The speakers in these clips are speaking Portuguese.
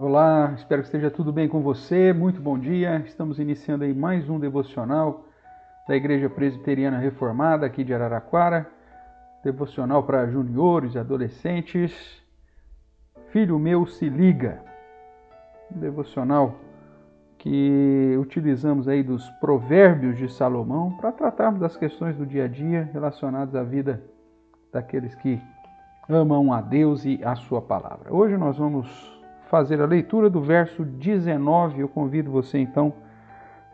Olá, espero que esteja tudo bem com você. Muito bom dia. Estamos iniciando aí mais um devocional da Igreja Presbiteriana Reformada aqui de Araraquara. Devocional para juniores adolescentes. Filho meu, se liga. Um devocional que utilizamos aí dos provérbios de Salomão para tratarmos das questões do dia a dia relacionadas à vida daqueles que amam a Deus e a sua palavra. Hoje nós vamos fazer a leitura do verso 19. Eu convido você então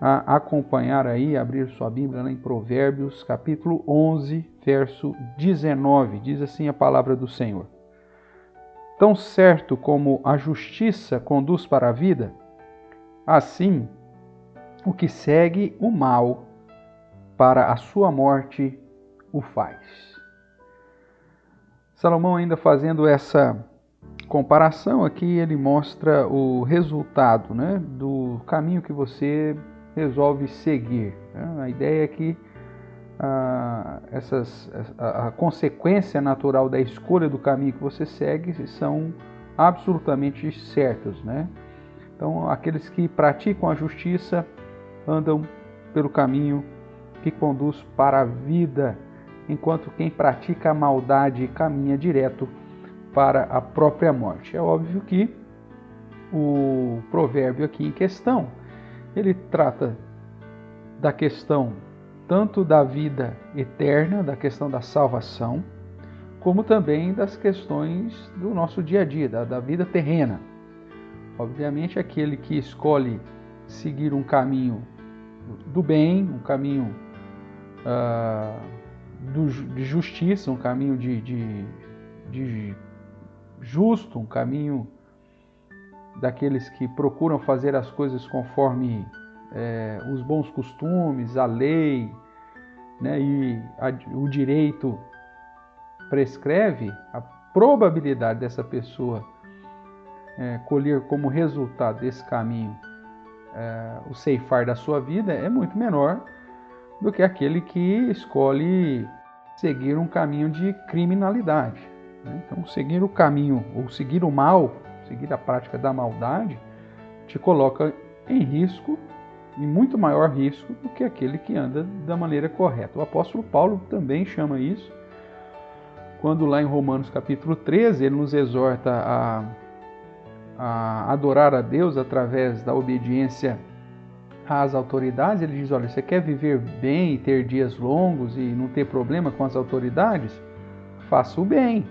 a acompanhar aí, abrir sua Bíblia em Provérbios, capítulo 11, verso 19. Diz assim a palavra do Senhor: Tão certo como a justiça conduz para a vida, assim o que segue o mal para a sua morte o faz. Salomão ainda fazendo essa comparação aqui ele mostra o resultado né, do caminho que você resolve seguir. Né? A ideia é que a, essas, a, a, consequência natural da escolha do caminho que você segue são absolutamente certas. Né? Então, aqueles que praticam a justiça andam pelo caminho que conduz para a vida, enquanto quem pratica a maldade caminha direto para a própria morte. É óbvio que o provérbio aqui em questão, ele trata da questão tanto da vida eterna, da questão da salvação, como também das questões do nosso dia a dia, da, da vida terrena. Obviamente, aquele que escolhe seguir um caminho do bem, um caminho uh, do, de justiça, um caminho de, de, de justo, um caminho daqueles que procuram fazer as coisas conforme é, os bons costumes, a lei né, e a, o direito prescreve, a probabilidade dessa pessoa é, colher como resultado desse caminho é, o ceifar da sua vida é muito menor do que aquele que escolhe seguir um caminho de criminalidade. Né? Então, seguir o caminho ou seguir o mal, seguir a prática da maldade, te coloca em risco, em muito maior risco do que aquele que anda da maneira correta. O apóstolo Paulo também chama isso, quando lá em Romanos capítulo 13 ele nos exorta a, a adorar a Deus através da obediência às autoridades, ele diz: olha, você quer viver bem e ter dias longos e não ter problema com as autoridades? Faça o bem,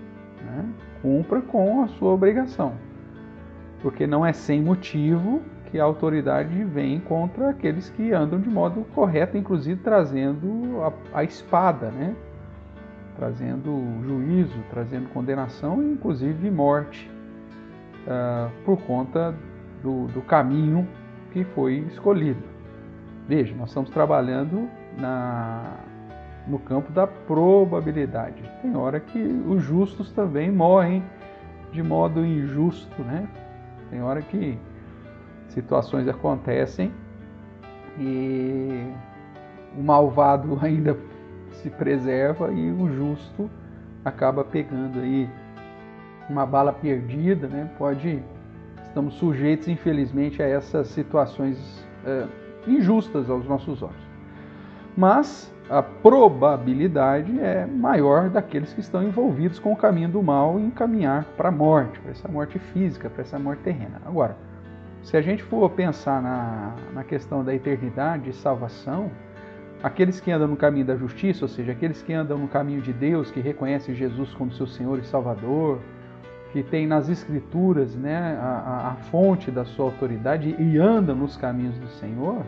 né? Cumpra com a sua obrigação. Porque não é sem motivo que a autoridade vem contra aqueles que andam de modo correto, inclusive trazendo a, a espada, né? trazendo juízo, trazendo condenação e inclusive morte uh, por conta do, do caminho que foi escolhido. Veja, nós estamos trabalhando na, no campo da probabilidade. Tem hora que os justos também morrem de modo injusto, né? Tem hora que situações acontecem e o malvado ainda se preserva e o justo acaba pegando aí uma bala perdida, né? Pode estamos sujeitos infelizmente a essas situações é, injustas aos nossos olhos. Mas a probabilidade é maior daqueles que estão envolvidos com o caminho do mal e encaminhar para a morte, para essa morte física, para essa morte terrena. Agora, se a gente for pensar na, na questão da eternidade e salvação, aqueles que andam no caminho da justiça, ou seja, aqueles que andam no caminho de Deus, que reconhecem Jesus como seu Senhor e Salvador, que tem nas Escrituras né, a, a, a fonte da sua autoridade e andam nos caminhos do Senhor,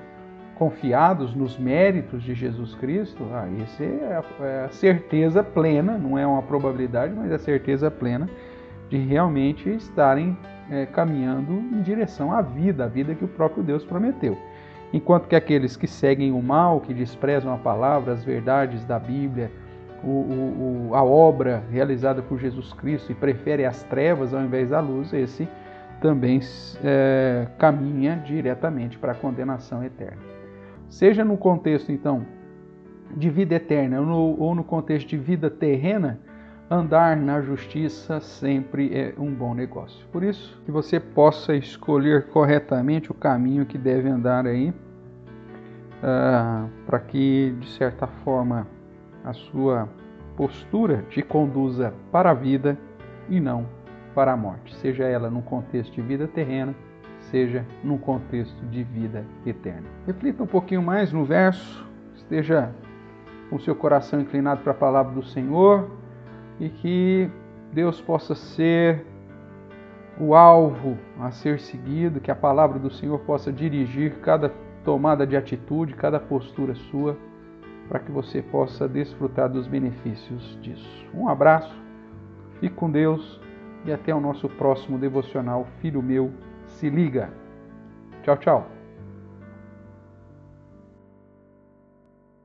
confiados nos méritos de Jesus Cristo, ah, esse é a, é a certeza plena, não é uma probabilidade, mas é a certeza plena de realmente estarem é, caminhando em direção à vida, a vida que o próprio Deus prometeu. Enquanto que aqueles que seguem o mal, que desprezam a palavra, as verdades da Bíblia, o, o, o, a obra realizada por Jesus Cristo e preferem as trevas ao invés da luz, esse também é, caminha diretamente para a condenação eterna seja no contexto então de vida eterna ou no, contexto de vida terrena, andar na justiça sempre é um bom negócio. Por isso, que você possa escolher corretamente o caminho que deve andar aí, uh, para que, de certa forma, a sua postura te conduza para a vida e não para a morte, seja ela num contexto de vida terrena, seja num contexto de vida eterna. Reflita um pouquinho mais no verso, esteja com seu coração inclinado para a palavra do Senhor e que Deus possa ser o alvo a ser seguido, que a palavra do Senhor possa dirigir cada tomada de atitude, cada postura sua, para que você possa desfrutar dos benefícios disso. Um abraço, fique com Deus e até o nosso próximo devocional. Filho meu, se liga. Tchau, tchau.